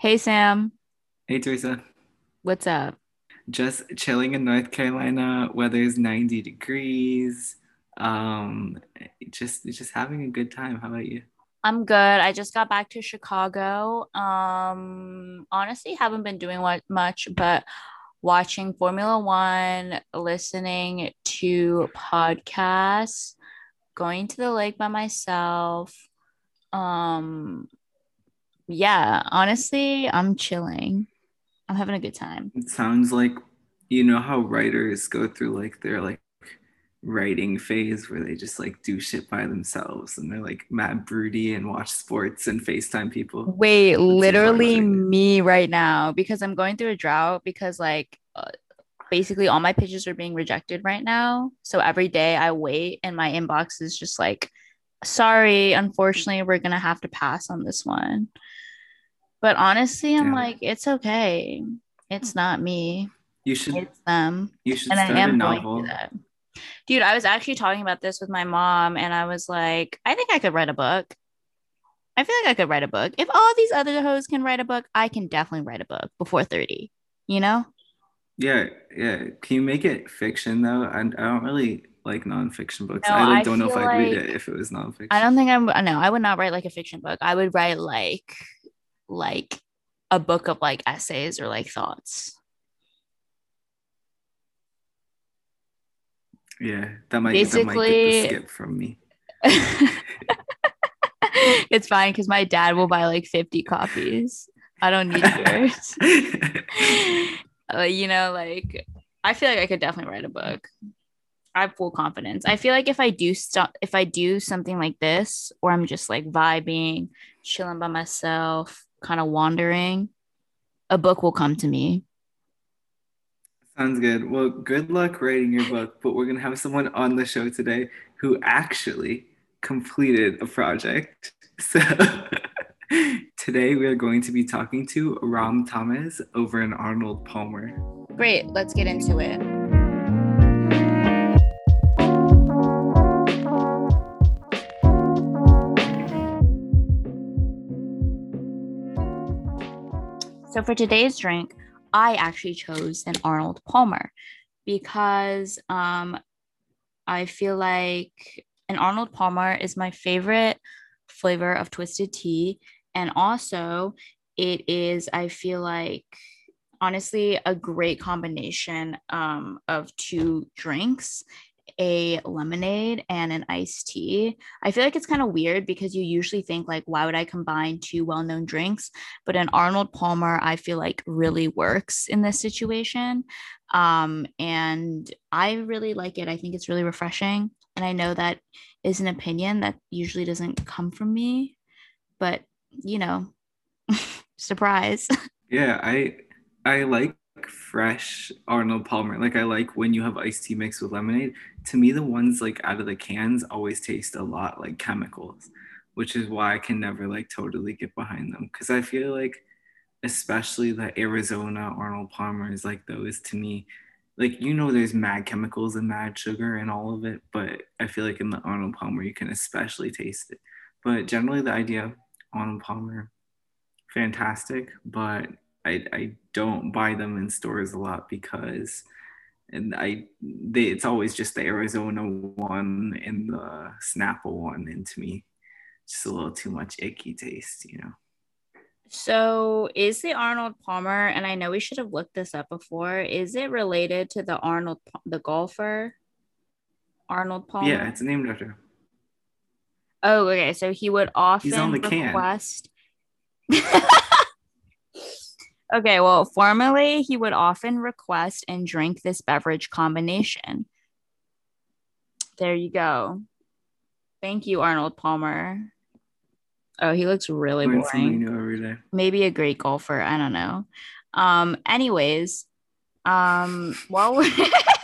Hey, Sam. Hey, Teresa. What's up? Just chilling in North Carolina. Weather's 90 degrees. Um, just just having a good time. How about you? I'm good. I just got back to Chicago. Um, honestly, haven't been doing what much, but watching Formula One, listening to podcasts, going to the lake by myself. Um, yeah, honestly, I'm chilling. I'm having a good time. It sounds like you know how writers go through like their like writing phase where they just like do shit by themselves and they're like mad broody and watch sports and FaceTime people. Wait, That's literally me right now because I'm going through a drought because like uh, basically all my pitches are being rejected right now. So every day I wait and my inbox is just like sorry, unfortunately we're going to have to pass on this one. But honestly, I'm yeah. like it's okay. It's not me. You should it's them. You should and I am a novel. Going that dude, I was actually talking about this with my mom, and I was like, I think I could write a book. I feel like I could write a book. If all these other hoes can write a book, I can definitely write a book before 30, you know? Yeah, yeah. Can you make it fiction though? I, I don't really like nonfiction books. No, I like, don't know if I'd read it if it was nonfiction. I don't think I'm no, I would not write like a fiction book. I would write like like a book of like essays or like thoughts. Yeah, that might basically that might skip from me. it's fine because my dad will buy like 50 copies. I don't need yours. you know, like I feel like I could definitely write a book. I have full confidence. I feel like if I do stuff, if I do something like this, or I'm just like vibing, chilling by myself, kind of wandering, a book will come to me. Sounds good. Well, good luck writing your book, but we're going to have someone on the show today who actually completed a project. So today we are going to be talking to Ram Tamez over in Arnold Palmer. Great. Let's get into it. So for today's drink, I actually chose an Arnold Palmer because um, I feel like an Arnold Palmer is my favorite flavor of twisted tea. And also, it is, I feel like, honestly, a great combination um, of two drinks a lemonade and an iced tea. I feel like it's kind of weird because you usually think like why would I combine two well-known drinks? But an Arnold Palmer I feel like really works in this situation. Um and I really like it. I think it's really refreshing and I know that is an opinion that usually doesn't come from me, but you know, surprise. Yeah, I I like fresh Arnold Palmer. Like I like when you have iced tea mixed with lemonade. To me, the ones like out of the cans always taste a lot like chemicals, which is why I can never like totally get behind them. Cause I feel like especially the Arizona Arnold Palmers, like those to me, like you know there's mad chemicals and mad sugar and all of it, but I feel like in the Arnold Palmer you can especially taste it. But generally the idea Arnold Palmer, fantastic, but I, I don't buy them in stores a lot because and I they it's always just the Arizona one and the Snapple one and to me just a little too much icky taste, you know. So is the Arnold Palmer and I know we should have looked this up before, is it related to the Arnold the golfer? Arnold Palmer? Yeah, it's named after. Oh, okay. So he would often He's on the request Okay, well, formerly he would often request and drink this beverage combination. There you go. Thank you, Arnold Palmer. Oh, he looks really boring. Maybe a great golfer. I don't know. Um, anyways, um, while we're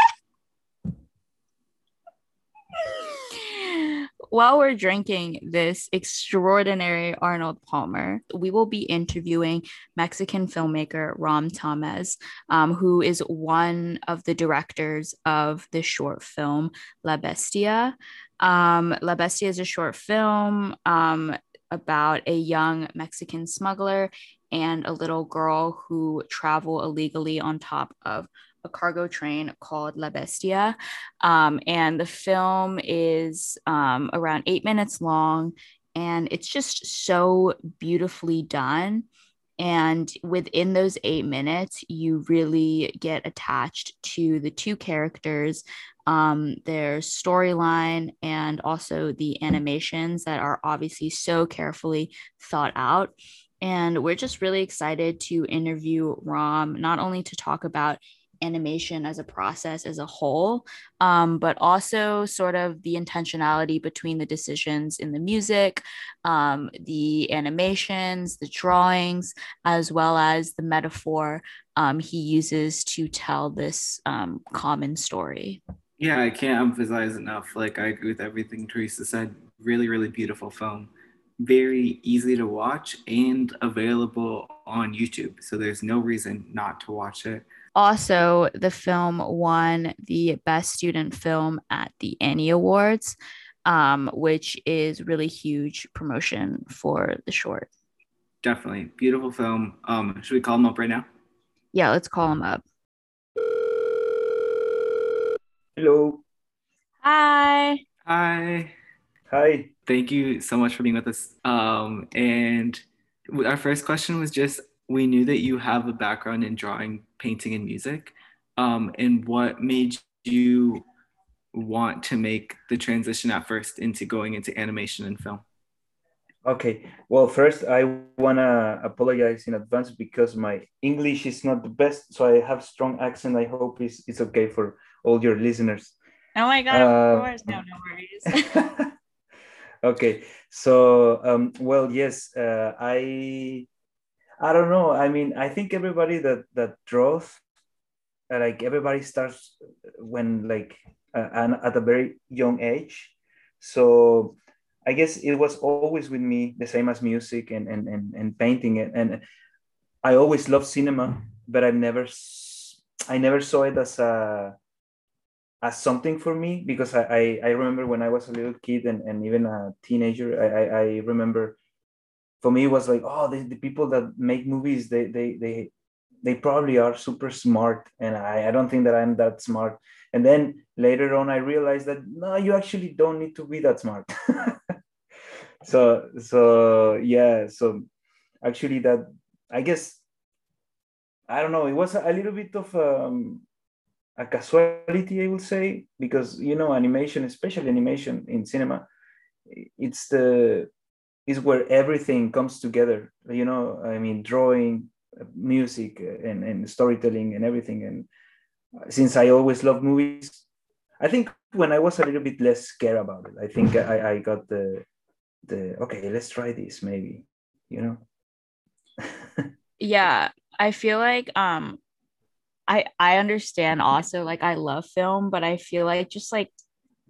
while we're drinking this extraordinary Arnold Palmer, we will be interviewing Mexican filmmaker Ram Tamez, um, who is one of the directors of the short film La Bestia. Um, La Bestia is a short film um, about a young Mexican smuggler and a little girl who travel illegally on top of a cargo train called La Bestia. Um, and the film is um, around eight minutes long and it's just so beautifully done. And within those eight minutes, you really get attached to the two characters, um, their storyline, and also the animations that are obviously so carefully thought out. And we're just really excited to interview Ram, not only to talk about animation as a process as a whole, um, but also sort of the intentionality between the decisions in the music, um, the animations, the drawings, as well as the metaphor um, he uses to tell this um, common story. Yeah, I can't emphasize enough. Like, I agree with everything Teresa said. Really, really beautiful film. Very easy to watch and available on YouTube. So there's no reason not to watch it. Also, the film won the Best Student Film at the Annie Awards, um, which is really huge promotion for the short. Definitely. Beautiful film. Um, should we call him up right now? Yeah, let's call him up. Hello. Hi. Hi. Hi. Thank you so much for being with us. Um, and our first question was just we knew that you have a background in drawing, painting, and music. Um, and what made you want to make the transition at first into going into animation and film? Okay. Well, first, I want to apologize in advance because my English is not the best. So I have strong accent. I hope it's, it's okay for all your listeners. Oh my God, uh, of course. No, no worries. okay. So, um, well, yes, uh, I I don't know. I mean, I think everybody that that draws, uh, like everybody starts when like uh, and at a very young age. So I guess it was always with me the same as music and and and, and painting it. And I always loved cinema, but I never I never saw it as a as something for me because I, I, I remember when I was a little kid and, and even a teenager, I, I, I remember for me it was like oh the, the people that make movies they they they they probably are super smart and I, I don't think that i'm that smart. And then later on i realized that no you actually don't need to be that smart. So so yeah so actually that i guess i don't know it was a little bit of um, a casualty i would say because you know animation especially animation in cinema it's the is where everything comes together you know i mean drawing uh, music uh, and, and storytelling and everything. And uh, since i always love movies i think when i was a little bit less scared about it i think i, I got the the okay let's try this maybe you know? Yeah i feel like um i i understand also like i love film but i feel like just like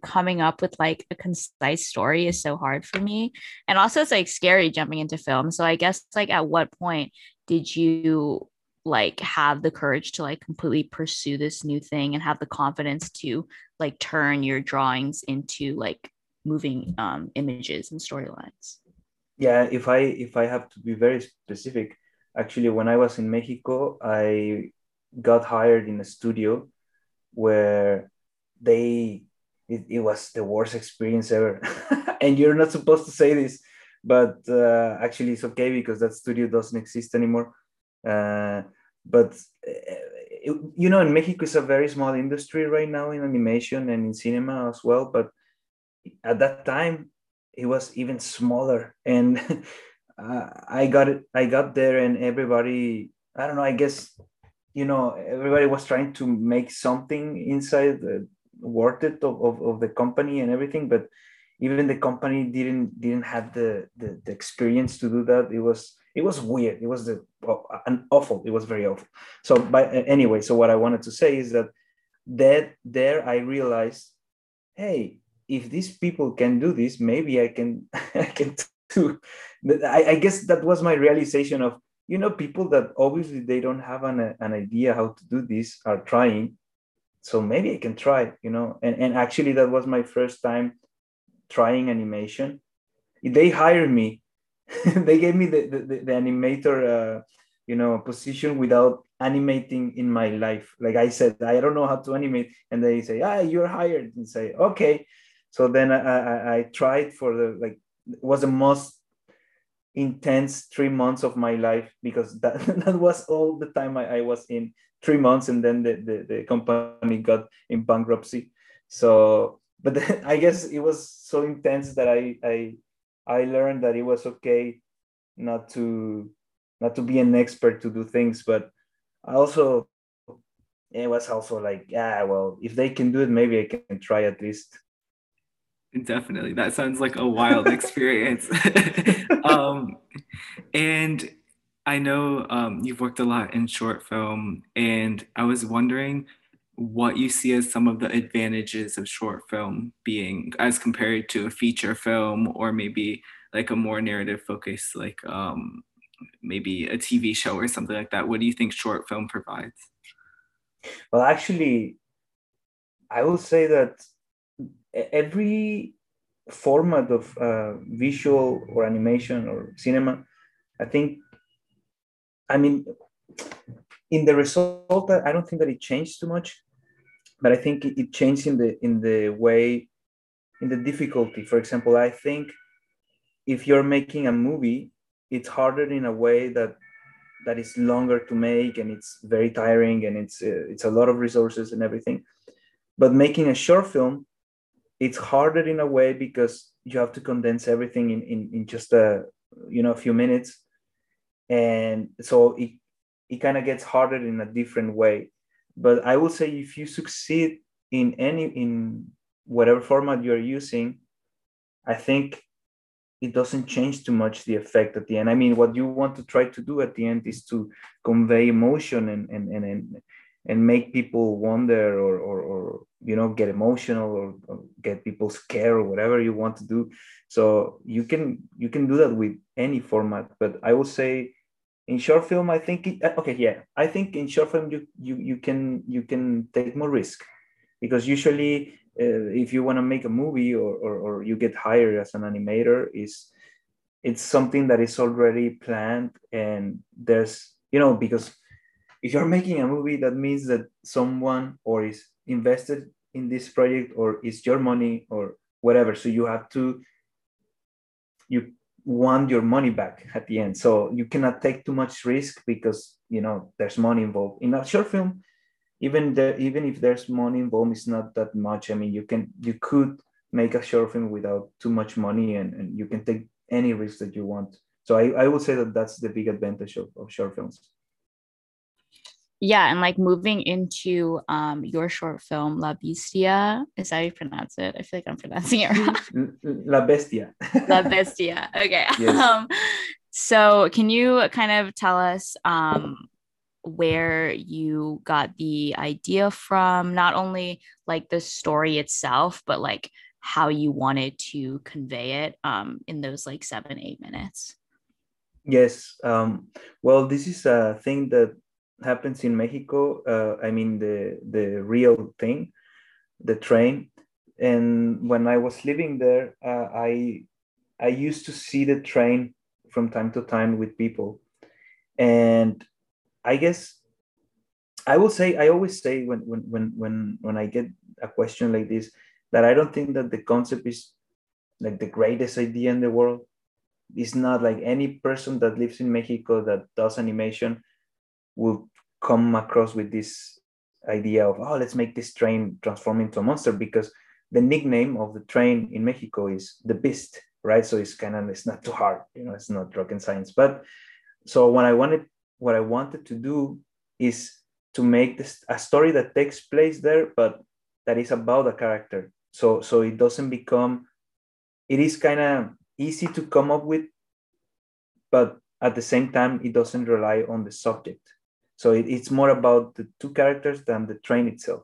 coming up with like a concise story is so hard for me. And also it's like scary jumping into film. So I guess like at what point did you like have the courage to like completely pursue this new thing and have the confidence to like turn your drawings into like moving um images and storylines? Yeah, if I if I have to be very specific, actually when I was in Mexico, I got hired in a studio where they it, it was the worst experience ever. and you're not supposed to say this, but uh, actually it's okay because that studio doesn't exist anymore. Uh, but uh, it, you know, in Mexico, it's a very small industry right now in animation and in cinema as well. But at that time, it was even smaller, and uh, I got it. I got there, and everybody. I don't know. I guess you know everybody was trying to make something inside the, worth it of, of, of the company and everything but even the company didn't didn't have the, the, the experience to do that. It was it was weird. It was the an awful it was very awful. So but uh, anyway so what i wanted to say is that that there i realized hey if these people can do this maybe i can i can too I, I guess that was my realization of you know people that obviously they don't have an, an idea how to do this are trying so maybe I can try, you know. And, and actually, that was my first time trying animation. They hired me. They gave me the the, the, animator uh, you know position without animating in my life. Like i said i don't know how to animate. And they say ah you're hired. And say okay. So then i i, I tried for the like it was the most intense three months of my life because that, that was all the time I, I was in three months and then the, the, the company got in bankruptcy. So but then, i guess it was so intense that i i i learned that it was okay not to not to be an expert to do things but I also it was also like yeah well if they can do it maybe i can try at least. Definitely. That sounds like a wild experience. Um, and i know um, you've worked a lot in short film and i was wondering what you see as some of the advantages of short film being as compared to a feature film or maybe like a more narrative focus like um, maybe a tv show or something like that. What do you think short film provides? Well actually i will say that every format of uh, visual or animation or cinema i think i mean in the result i don't think that it changed too much but i think it changed in the in the way in the difficulty. For example i think if you're making a movie it's harder in a way that that is longer to make and it's very tiring and it's uh, it's a lot of resources and everything. But making a short film it's harder in a way because you have to condense everything in in, in just a you know a few minutes and so it it kind of gets harder in a different way but i will say if you succeed in any in whatever format you're using i think it doesn't change too much the effect at the end. I mean, what you want to try to do at the end is to convey emotion and and and and, and make people wonder or, or or you know get emotional or, or get people scared or whatever you want to do. So you can you can do that with any format. But I would say in short film, I think it, uh, okay, yeah, I think in short film you you you can you can take more risk. Because usually uh, if you want to make a movie or, or, or you get hired as an animator is it's something that is already planned and there's you know because if you're making a movie that means that someone or is invested in this project or it's your money or whatever. So you have to you want your money back at the end. So you cannot take too much risk because you know there's money involved. In a short film even the even if there's money involved it's not that much. I mean you can you could make a short film without too much money and, and you can take any risk that you want. So i, I would say that that's the big advantage of, of short films yeah and like moving into um your short film la bestia is that how you pronounce it i feel like i'm pronouncing it wrong la bestia la bestia okay yes. um so can you kind of tell us um where you got the idea from, not only like the story itself, but like how you wanted to convey it um, in those like seven, eight minutes. Yes. Um, well, this is a thing that happens in Mexico. Uh, I mean, the, the real thing, the train. And when I was living there, uh, I, I used to see the train from time to time with people. And I guess I will say I always say when when when when when I get a question like this that I don't think that the concept is like the greatest idea in the world. It's not like any person that lives in Mexico that does animation will come across with this idea of oh let's make this train transform into a monster because the nickname of the train in Mexico is the beast right so it's kind of it's not too hard you know it's not rocket science but so when I wanted what I wanted to do is to make this a story that takes place there, but that is about a character. So so it doesn't become it is kind of easy to come up with, but at the same time it doesn't rely on the subject. So it, it's more about the two characters than the train itself.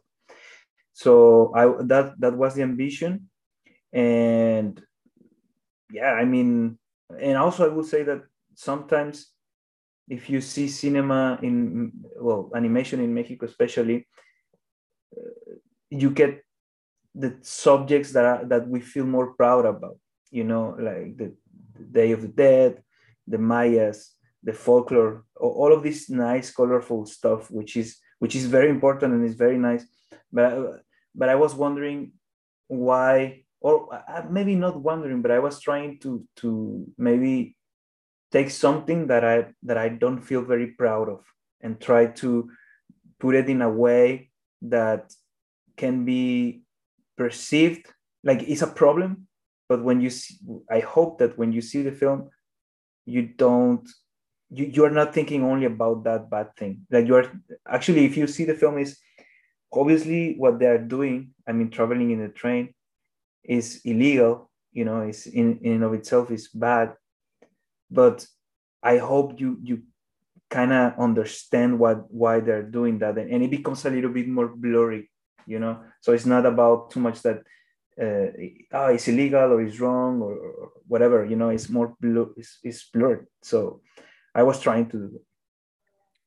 So I that that was the ambition, and yeah, I mean, and also I would say that sometimes if you see cinema in well animation in mexico especially uh, you get the subjects that are that we feel more proud about you know like the, the day of the dead the Mayas, the folklore, all of this nice, colorful stuff, which is which is very important and is very nice. But but I was wondering why, or uh, maybe not wondering, but I was trying to to maybe take something that I that I don't feel very proud of and try to put it in a way that can be perceived like it's a problem but when you see i hope that when you see the film you don't you, you're not thinking only about that bad thing. Like you're actually if you see the film is obviously what they're doing i mean traveling in the train is illegal you know it's in, in and of itself is bad. But i hope you you kind of understand what why they're doing that and, and it becomes a little bit more blurry you know? So it's not about too much that uh, oh, it's illegal or it's wrong or, or whatever you know? It's more blue it's, it's blurred. So i was trying to do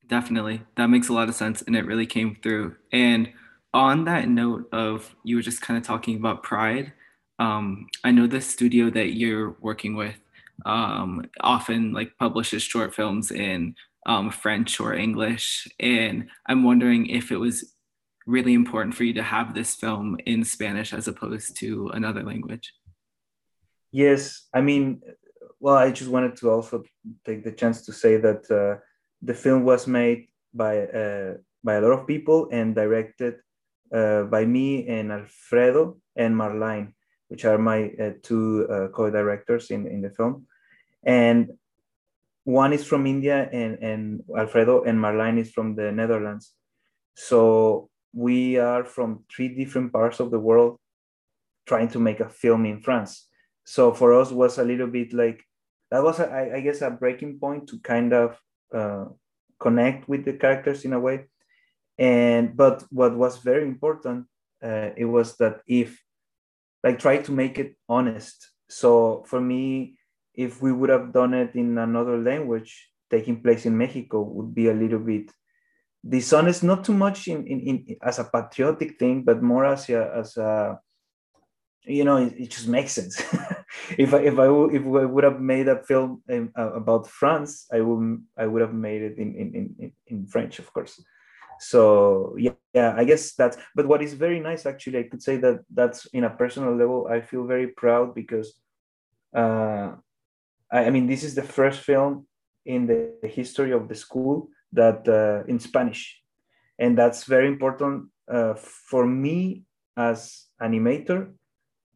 definitely. That makes a lot of sense and it really came through. And on that note of you were just kind of talking about pride um, i know the studio that you're working with um, often like publishes short films in um, french or english and i'm wondering if it was really important for you to have this film in Spanish as opposed to another language? Yes, I mean, well, I just wanted to also take the chance to say that uh, the film was made by uh, by a lot of people and directed uh, by me and Alfredo and Marlene, which are my uh, two uh, co-directors in, in the film. And one is from India and, and Alfredo and Marlene is from the Netherlands. So we are from three different parts of the world trying to make a film in France. So for us was a little bit like that was a, I, I guess a breaking point to kind of uh, connect with the characters in a way. And but what was very important uh, it was that if like try to make it honest. So for me, if we would have done it in another language, taking place in Mexico would be a little bit sun not too much in, in, in as a patriotic thing, but more as a, as a you know, it, it just makes sense. if I if I if I would have made a film in, uh, about France, I would I would have made it in in, in in French, of course. So yeah, yeah, I guess that's. But what is very nice, actually, I could say that that's in a personal level. I feel very proud because, uh, I, I mean, this is the first film in the history of the school that uh, in Spanish, and that's very important uh, for me as animator.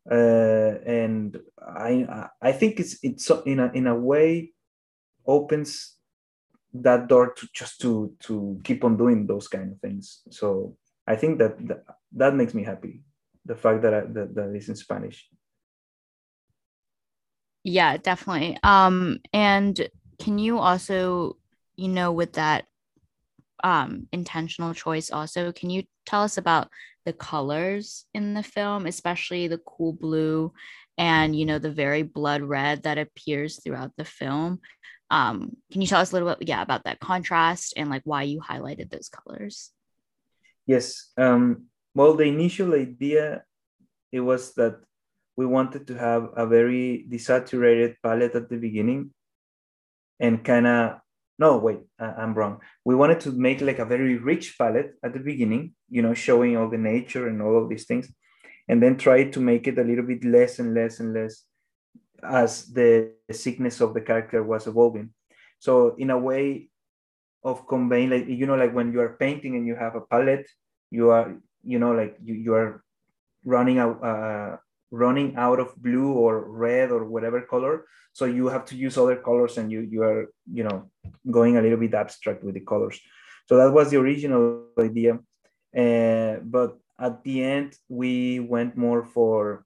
Uh, and I I think it's it's in a in a way opens that door to just to to keep on doing those kind of things. So I think that that, that makes me happy. The fact that I, that that is in Spanish. Yeah, definitely. Um, and can you also, you know, with that um, intentional choice also. Can you tell us about the colors in the film, especially the cool blue and you know the very blood red that appears throughout the film? Um, can you tell us a little bit, yeah, about that contrast and like why you highlighted those colors? Yes. Um, well, the initial idea it was that we wanted to have a very desaturated palette at the beginning and kind of no wait i'm wrong. We wanted to make like a very rich palette at the beginning you know showing all the nature and all of these things and then try to make it a little bit less and less and less as the sickness of the character was evolving. So in a way of conveying like you know like when you are painting and you have a palette you are you know like you, you are running out uh, running out of blue or red or whatever color. So you have to use other colors and you you are you know going a little bit abstract with the colors. So that was the original idea. Uh, but at the end we went more for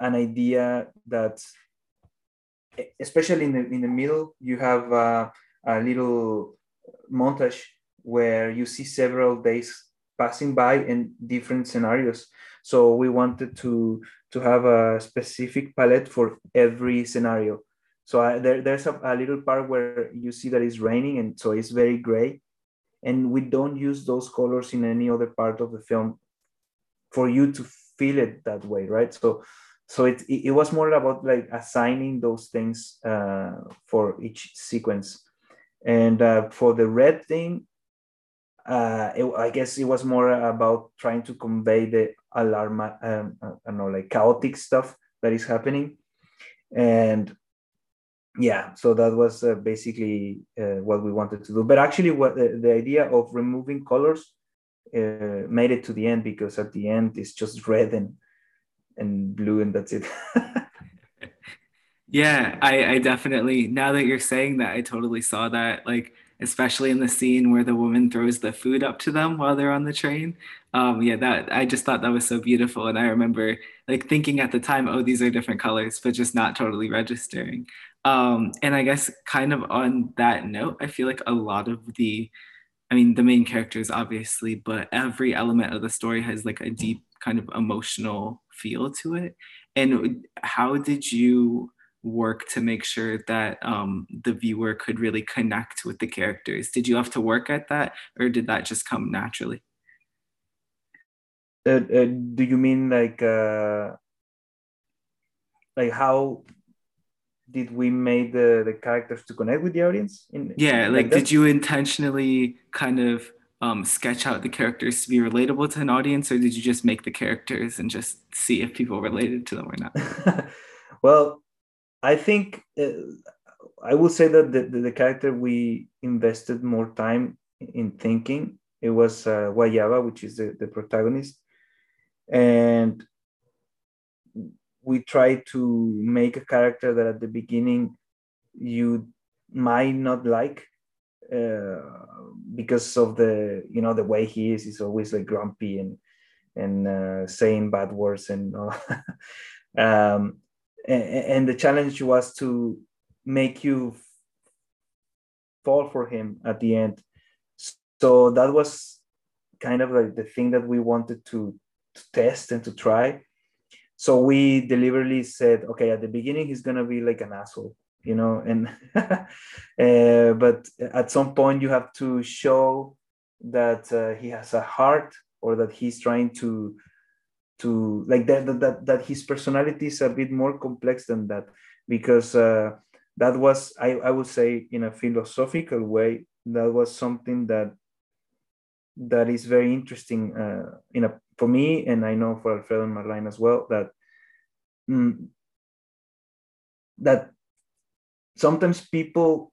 an idea that especially in the in the middle you have a, a little montage where you see several days passing by in different scenarios so we wanted to to have a specific palette for every scenario. So I, there, there's a, a little part where you see that it's raining, and so it's very gray, and we don't use those colors in any other part of the film for you to feel it that way, right? So so it, it was more about like assigning those things uh, for each sequence and uh, for the red thing uh, it, i guess it was more about trying to convey the alarm um, i don't know like chaotic stuff that is happening. And yeah so that was uh, basically uh, what we wanted to do. But actually what the, the idea of removing colors uh, made it to the end because at the end it's just red and and blue and that's it. Yeah I, I definitely now that you're saying that i totally saw that. Like especially in the scene where the woman throws the food up to them while they're on the train. Um yeah that i just thought that was so beautiful. And i remember like thinking at the time oh these are different colors but just not totally registering. Um and i guess kind of on that note i feel like a lot of the i mean the main characters obviously but every element of the story has like a deep kind of emotional feel to it. And how did you work to make sure that um, the viewer could really connect with the characters? Did you have to work at that, or did that just come naturally? Uh, uh, do you mean like uh, like how did we make the the characters to connect with the audience? In, yeah, like, like did you intentionally kind of um, sketch out the characters to be relatable to an audience, or did you just make the characters and just see if people related to them or not? well, I think uh, I would say that the, the, the, character we invested more time in thinking it was uh, which is the, the protagonist, and we tried to make a character that at the beginning you might not like uh, because of the you know the way he is he's always like grumpy and and uh, saying bad words and um, and, the challenge was to make you fall for him at the end. So that was kind of like the thing that we wanted to, to test and to try. So we deliberately said okay at the beginning he's gonna be like an asshole you know and uh, but at some point you have to show that uh, he has a heart or that he's trying to to like that that that his personality is a bit more complex than that because uh, that was I, I would say in a philosophical way that was something that that is very interesting uh, in a for me and I know for Alfredo and Marlene as well that mm, that sometimes people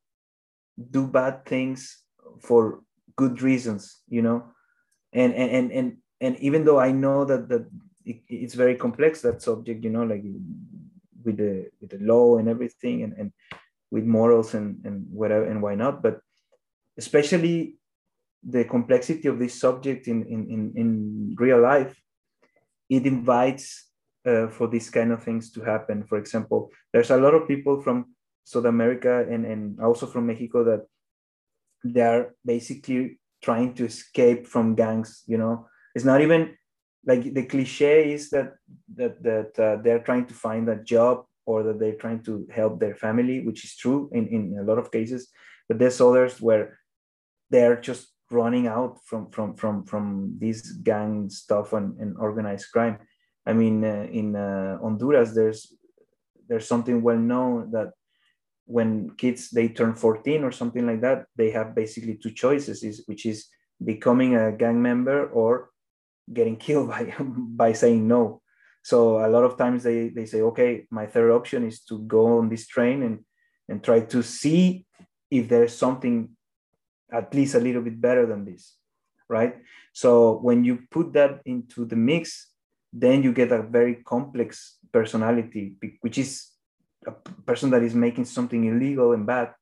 do bad things for good reasons you know? And and and and, and even though i know that that it, it's very complex that subject you know like with the with the law and everything and, and with morals and and whatever and why not but especially the complexity of this subject in in in, in real life it invites uh, for these kind of things to happen for example there's a lot of people from South America and, and also from Mexico that they are basically trying to escape from gangs. You know, it's not even like the cliche is that that that uh, they're trying to find a job or that they're trying to help their family, which is true in, in a lot of cases. But there's others where they're just running out from from from from this gang stuff and, and organized crime. I mean, uh, in uh, Honduras, there's there's something well known that when kids they turn 14 or something like that they have basically two choices is, which is becoming a gang member or getting killed by by saying no. So a lot of times they they say okay my third option is to go on this train and and try to see if there's something at least a little bit better than this right? So when you put that into the mix then you get a very complex personality which is a person that is making something illegal and bad.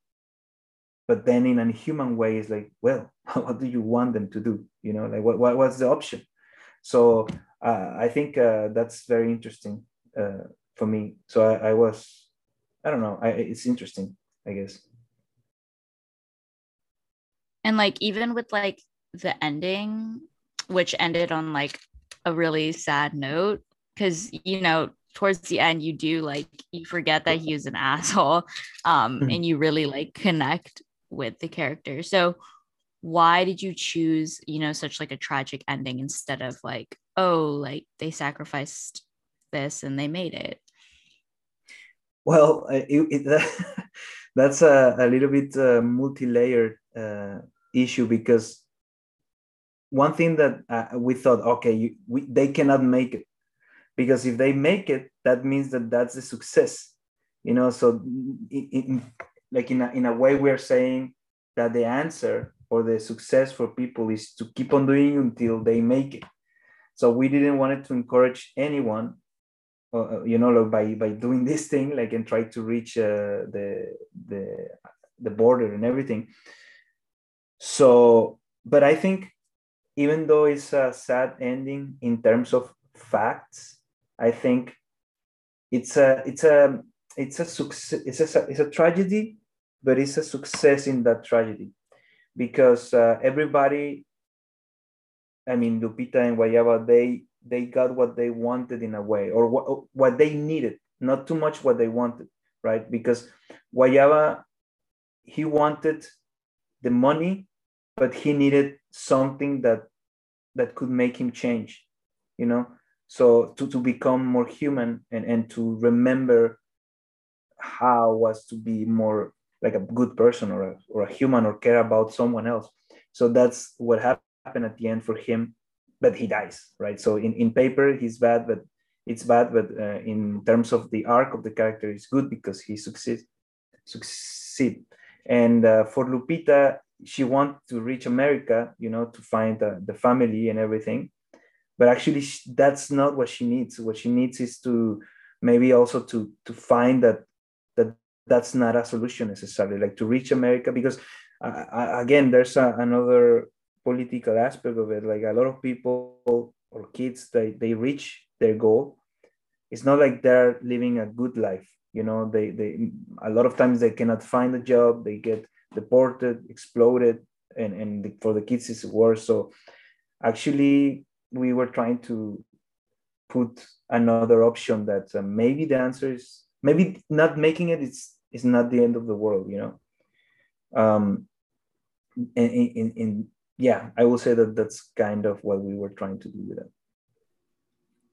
But then in a human way is like well what do you want them to do? You know like what, what what's the option so uh, i think uh, that's very interesting uh, for me. So I, I, was i don't know I, it's interesting i guess. And like even with like the ending which ended on like a really sad note because you know towards the end you do like you forget that he was an asshole um mm-hmm. and you really like connect with the character. So why did you choose you know such like a tragic ending instead of like oh like they sacrificed this and they made it well, it, it, that's a, a little bit uh, multi-layered uh, issue because one thing that uh, we thought, okay, you, we, they cannot make it because if they make it, that means that that's a success, you know. So, in, in, like in a, in a way, we're saying that the answer or the success for people is to keep on doing until they make it. So we didn't want to encourage anyone, uh, uh, you know, like by by doing this thing, like and try to reach uh, the the the border and everything. So, but I think even though it's a sad ending in terms of facts, I think it's a it's a it's a success it's a it's a tragedy, but it's a success in that tragedy because uh, everybody I mean Lupita and Guayaba they they got what they wanted in a way or what what they needed, not too much what they wanted, right? Because Guayaba he wanted the money but he needed something that that could make him change you know so to, to become more human and, and to remember how was to be more like a good person or a, or a human or care about someone else so that's what happened at the end for him but he dies right so in, in paper he's bad but it's bad but uh, in terms of the arc of the character is good because he succeeds succeed and uh, for lupita she wants to reach America, you know, to find the, the family and everything. But actually, she, that's not what she needs. What she needs is to maybe also to to find that that's not a solution necessarily, like to reach America. Because uh, again, there's a, another political aspect of it. Like a lot of people or kids, they they reach their goal. It's not like they're living a good life. You know, they they a lot of times they cannot find a job. They get deported, exploded, and, and the, for the kids it's worse. So actually, we were trying to put another option that uh, maybe the answer is maybe not making it, it is is not the end of the world, you know. Um, in, in yeah, I will say that that's kind of what we were trying to do with it.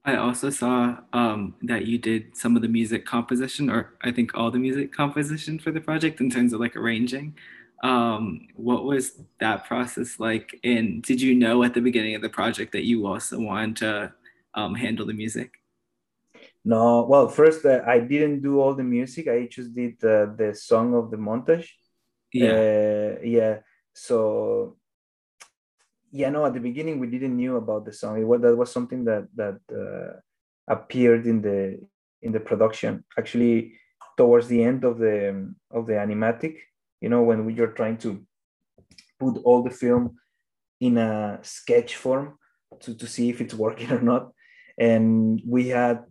I also saw um, that you did some of the music composition, or I think all the music composition for the project in terms of like arranging. Um, what was that process like? And did you know at the beginning of the project that you also wanted to um, handle the music? No, well, first uh, I didn't do all the music. I just did uh, the song of the montage. Yeah, uh, yeah. So yeah no at the beginning we didn't knew about the song it was that was something that that uh, appeared in the in the production actually towards the end of the of the animatic you know when we are trying to put all the film in a sketch form to, to see if it's working or not and we had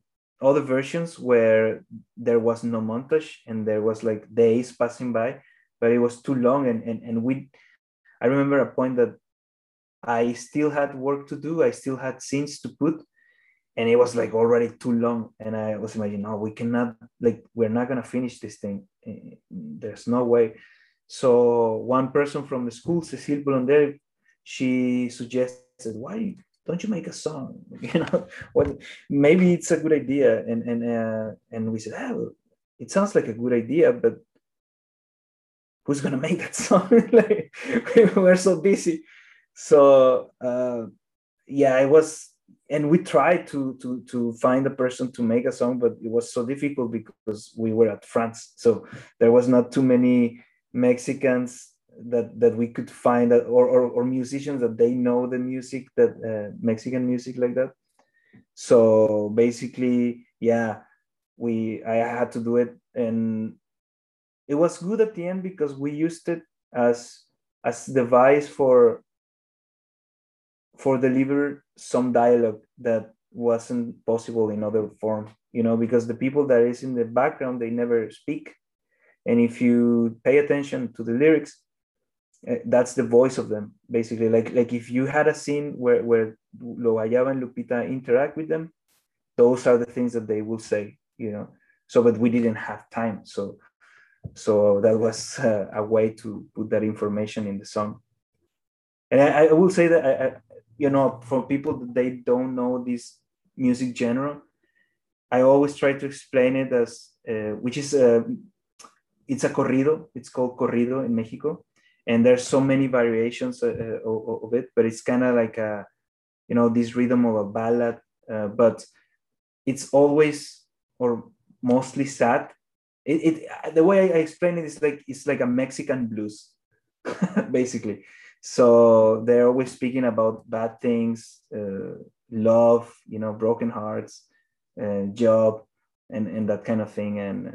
other versions where there was no montage and there was like days passing by but it was too long and and, and we i remember a point that I still had work to do. I still had scenes to put, and it was like already too long. And I was imagining, oh, we cannot, like, we're not gonna finish this thing. Eh, there's no way. So one person from the school, Cecile Blondel, she suggested, why don't you make a song? You know, what? Maybe it's a good idea. And and uh, and we said, oh, it sounds like a good idea, but who's gonna make that song? like, we're so busy so uh, yeah it was and we tried to to to find a person to make a song but it was so difficult because we were at france so there was not too many mexicans that that we could find that, or, or, or musicians that they know the music that uh, mexican music like that. So basically yeah we i had to do it and it was good at the end because we used it as as device for for deliver some dialogue that wasn't possible in other form you know because the people that is in the background they never speak. And if you pay attention to the lyrics that's the voice of them basically. Like like if you had a scene where where Lo Guayaba and Lupita interact with them those are the things that they will say you know? So but we didn't have time. So so that was uh, a way to put that information in the song. And I, I will say that I, you know, for people that they don't know this music genre, I always try to explain it as uh, which is uh, it's a corrido. It's called corrido in Mexico, and there's so many variations uh, uh of, it. But it's kind of like a, you know, this rhythm of a ballad, uh, but it's always or mostly sad. It, it the way I explain it is like it's like a Mexican blues, basically. So they're always speaking about bad things, uh, love, you know, broken hearts, uh, job, and and that kind of thing. And uh,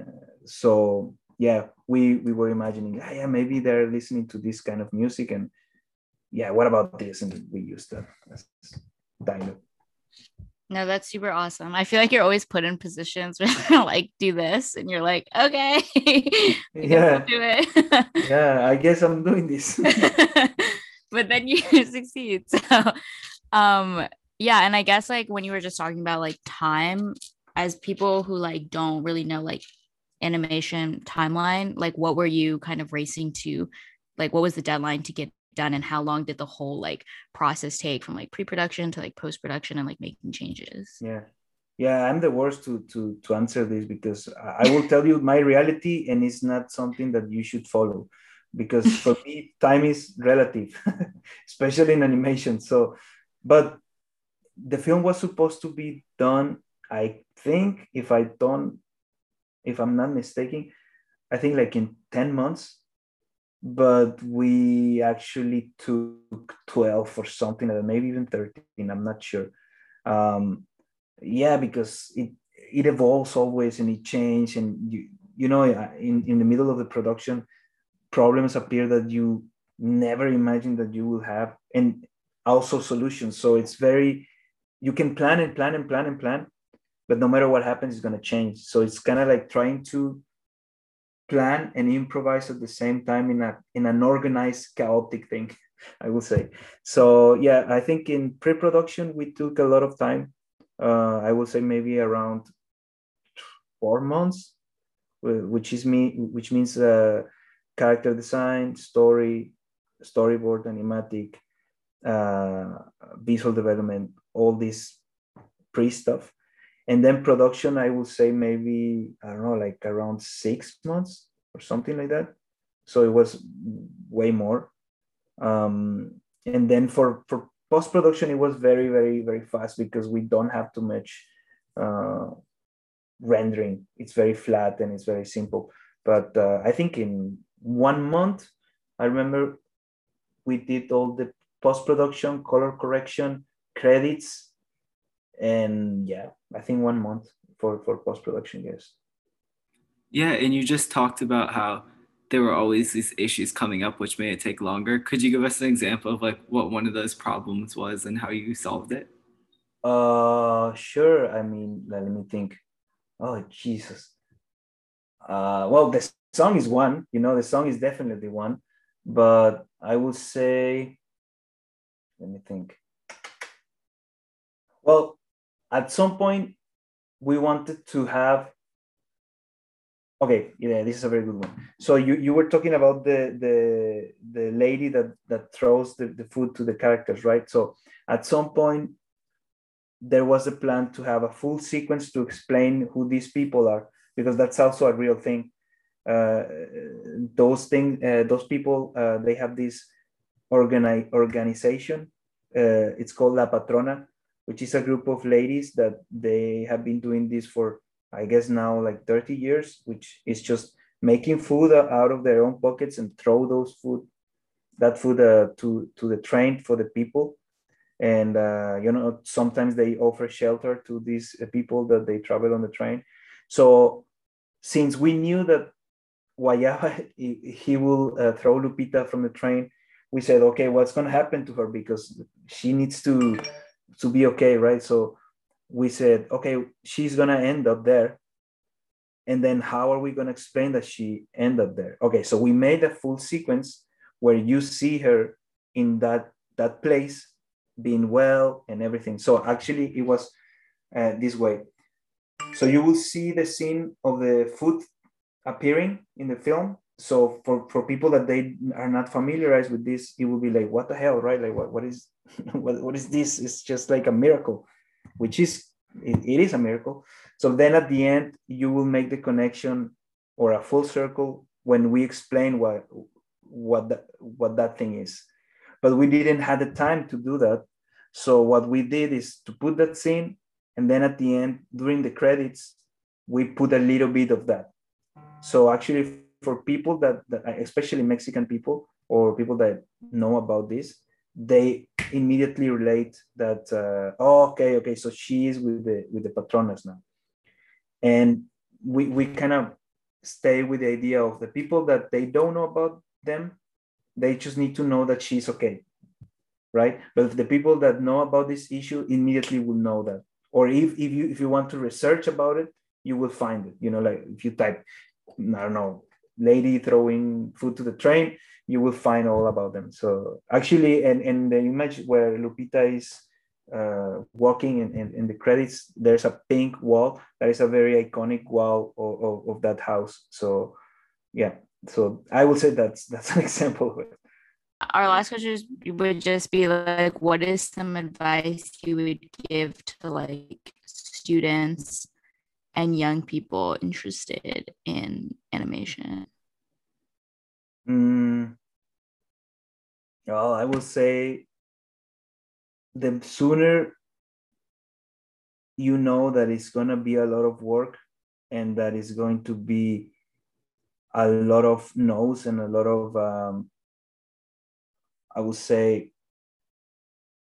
so yeah, we we were imagining, ah, yeah, maybe they're listening to this kind of music, and yeah, what about this? And we used that as dialogue. No, that's super awesome. I feel like you're always put in positions where like do this, and you're like, okay, yeah, do it. yeah, I guess I'm doing this. but then you succeed. So, um, yeah, and I guess like when you were just talking about like time, as people who like don't really know like animation timeline, like what were you kind of racing to? Like, what was the deadline to get done and how long did the whole like process take from like pre-production to like post-production and like making changes yeah yeah i'm the worst to to to answer this because i will tell you my reality and it's not something that you should follow because for me time is relative especially in animation so but the film was supposed to be done i think if i don't if i'm not mistaken i think like in 10 months. But we actually took 12 or something maybe even 13 i'm not sure. Um, yeah because it it evolves always and it changes and you you know in, in the middle of the production problems appear that you never imagined that you will have and also solutions. So it's very you can plan and plan and plan and plan but no matter what happens it's going to change. So it's kind of like trying to plan and improvise at the same time in a in an organized chaotic thing i will say. So yeah i think in pre-production we took a lot of time. Uh, i will say maybe around four months which is me which means uh, character design story storyboard animatic uh, visual development all this pre stuff and then production i would say maybe i don't know like around six months or something like that. So it was way more. Um, and then for for post production it was very very very fast because we don't have too much uh, rendering. It's very flat and it's very simple. But uh, i think in one month i remember we did all the post production color correction credits and yeah i think one month for for post production yes. Yeah and you just talked about how there were always these issues coming up which made it take longer. Could you give us an example of like what one of those problems was and how you solved it? Uh sure. I mean let me think. Oh jesus. Uh well the song is one you know the song is definitely one but i would say let me think. Well at some point we wanted to have okay yeah this is a very good one. So you you were talking about the the the lady that that throws the, the food to the characters right? So at some point there was a plan to have a full sequence to explain who these people are because that's also a real thing. Uh, those things uh, those people uh, they have this organi- organization uh, it's called la patrona which is a group of ladies that they have been doing this for, I guess now like 30 years, which is just making food out of their own pockets and throw those food, that food uh, to, to the train for the people. And, uh, you know, sometimes they offer shelter to these people that they travel on the train. So since we knew that Guayaba, he, will uh, throw Lupita from the train, we said, okay, what's going to happen to her? Because she needs to to be okay, right? So we said, okay, she's gonna end up there. And then how are we gonna explain that she ended up there? Okay, so we made a full sequence where you see her in that that place being well and everything. So actually it was uh, this way. So you will see the scene of the foot appearing in the film. So for, for people that they are not familiarized with this, it will be like, what the hell, right? Like what, what is what, what is this? It's just like a miracle, which is it, it is a miracle. So then at the end, you will make the connection or a full circle when we explain what what that what that thing is. But we didn't have the time to do that. So what we did is to put that scene, and then at the end, during the credits, we put a little bit of that. So actually, for people that, that especially Mexican people or people that know about this, they immediately relate that uh, oh okay okay so she is with the with the patronas now. And we we kind of stay with the idea of the people that they don't know about them they just need to know that she's okay right? But the people that know about this issue immediately will know that. Or if, if you if you want to research about it you will find it you know like if you type i don't know lady throwing food to the train you will find all about them so actually and in the image where lupita is uh, walking in, in, in, the credits, there's a pink wall that is a very iconic wall of, of, of, that house. So, yeah, so I would say that's that's an example of it. Our last question would just be like, what is some advice you would give to like students and young people interested in animation? Mm, well, I will say the sooner you know that it's going to be a lot of work and that it's going to be a lot of no's and a lot of um, i would say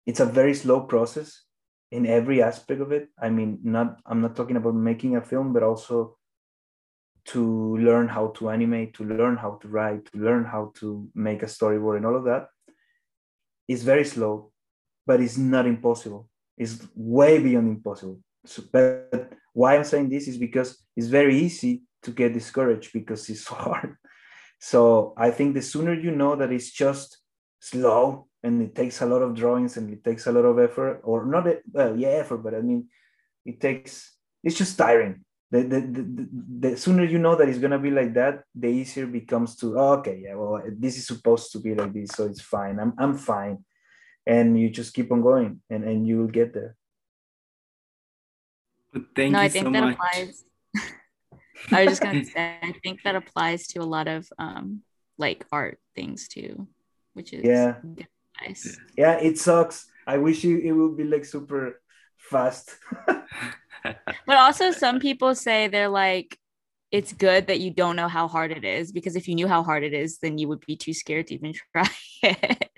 it's a very slow process in every aspect of it i mean not i'm not talking about making a film but also to learn how to animate to learn how to write to learn how to make a storyboard and all of that is very slow but it's not impossible. It's way beyond impossible. So, but why I'm saying this is because it's very easy to get discouraged because it's hard. So I think the sooner you know that it's just slow and it takes a lot of drawings and it takes a lot of effort, or not, well, yeah, effort, but I mean, it takes, it's just tiring. The, the, the, the sooner you know that it's going to be like that, the easier becomes to, oh, okay, yeah, well, this is supposed to be like this, so it's fine. I'm, I'm fine and you just keep on going and, and you will get there. But thank no, you I think so that much. applies. I was just gonna say I think that applies to a lot of um like art things too, which is yeah nice. Yeah, it sucks. I wish you it would be like super fast. but also some people say they're like it's good that you don't know how hard it is because if you knew how hard it is, then you would be too scared to even try it.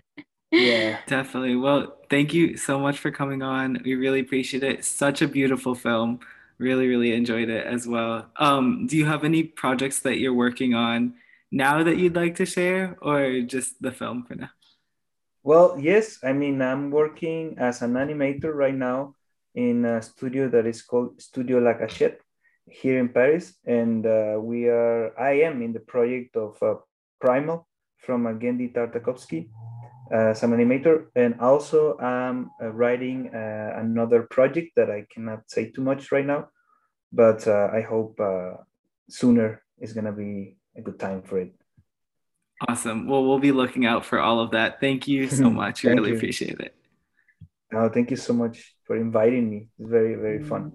Yeah. Definitely. Well thank you so much for coming on. We really appreciate it. Such a beautiful film. Really really enjoyed it as well. Um do you have any projects that you're working on now that you'd like to share or just the film for now well yes i mean i'm working as an animator right now in a studio that is called studio la cachette here in paris and uh, we are i am in the project of uh, primal from uh, Genndy Tartakovsky as an animator and also I'm uh, writing uh, another project that I cannot say too much right now, but uh, I hope sooner is going to be a good time for it. Awesome. Well, we'll be looking out for all of that. Thank you so much. I really you. appreciate it. Oh, thank you so much for inviting me. It's very, very fun.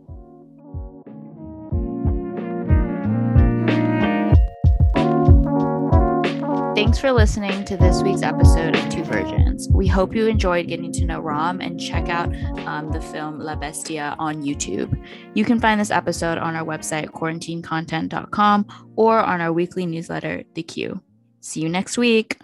Thanks for listening to this week's episode of Two Virgins. We hope you enjoyed getting to know Ram and check out um, the film La Bestia on YouTube. You can find this episode on our website, quarantinecontent.com, or on our weekly newsletter, The Q. See you next week.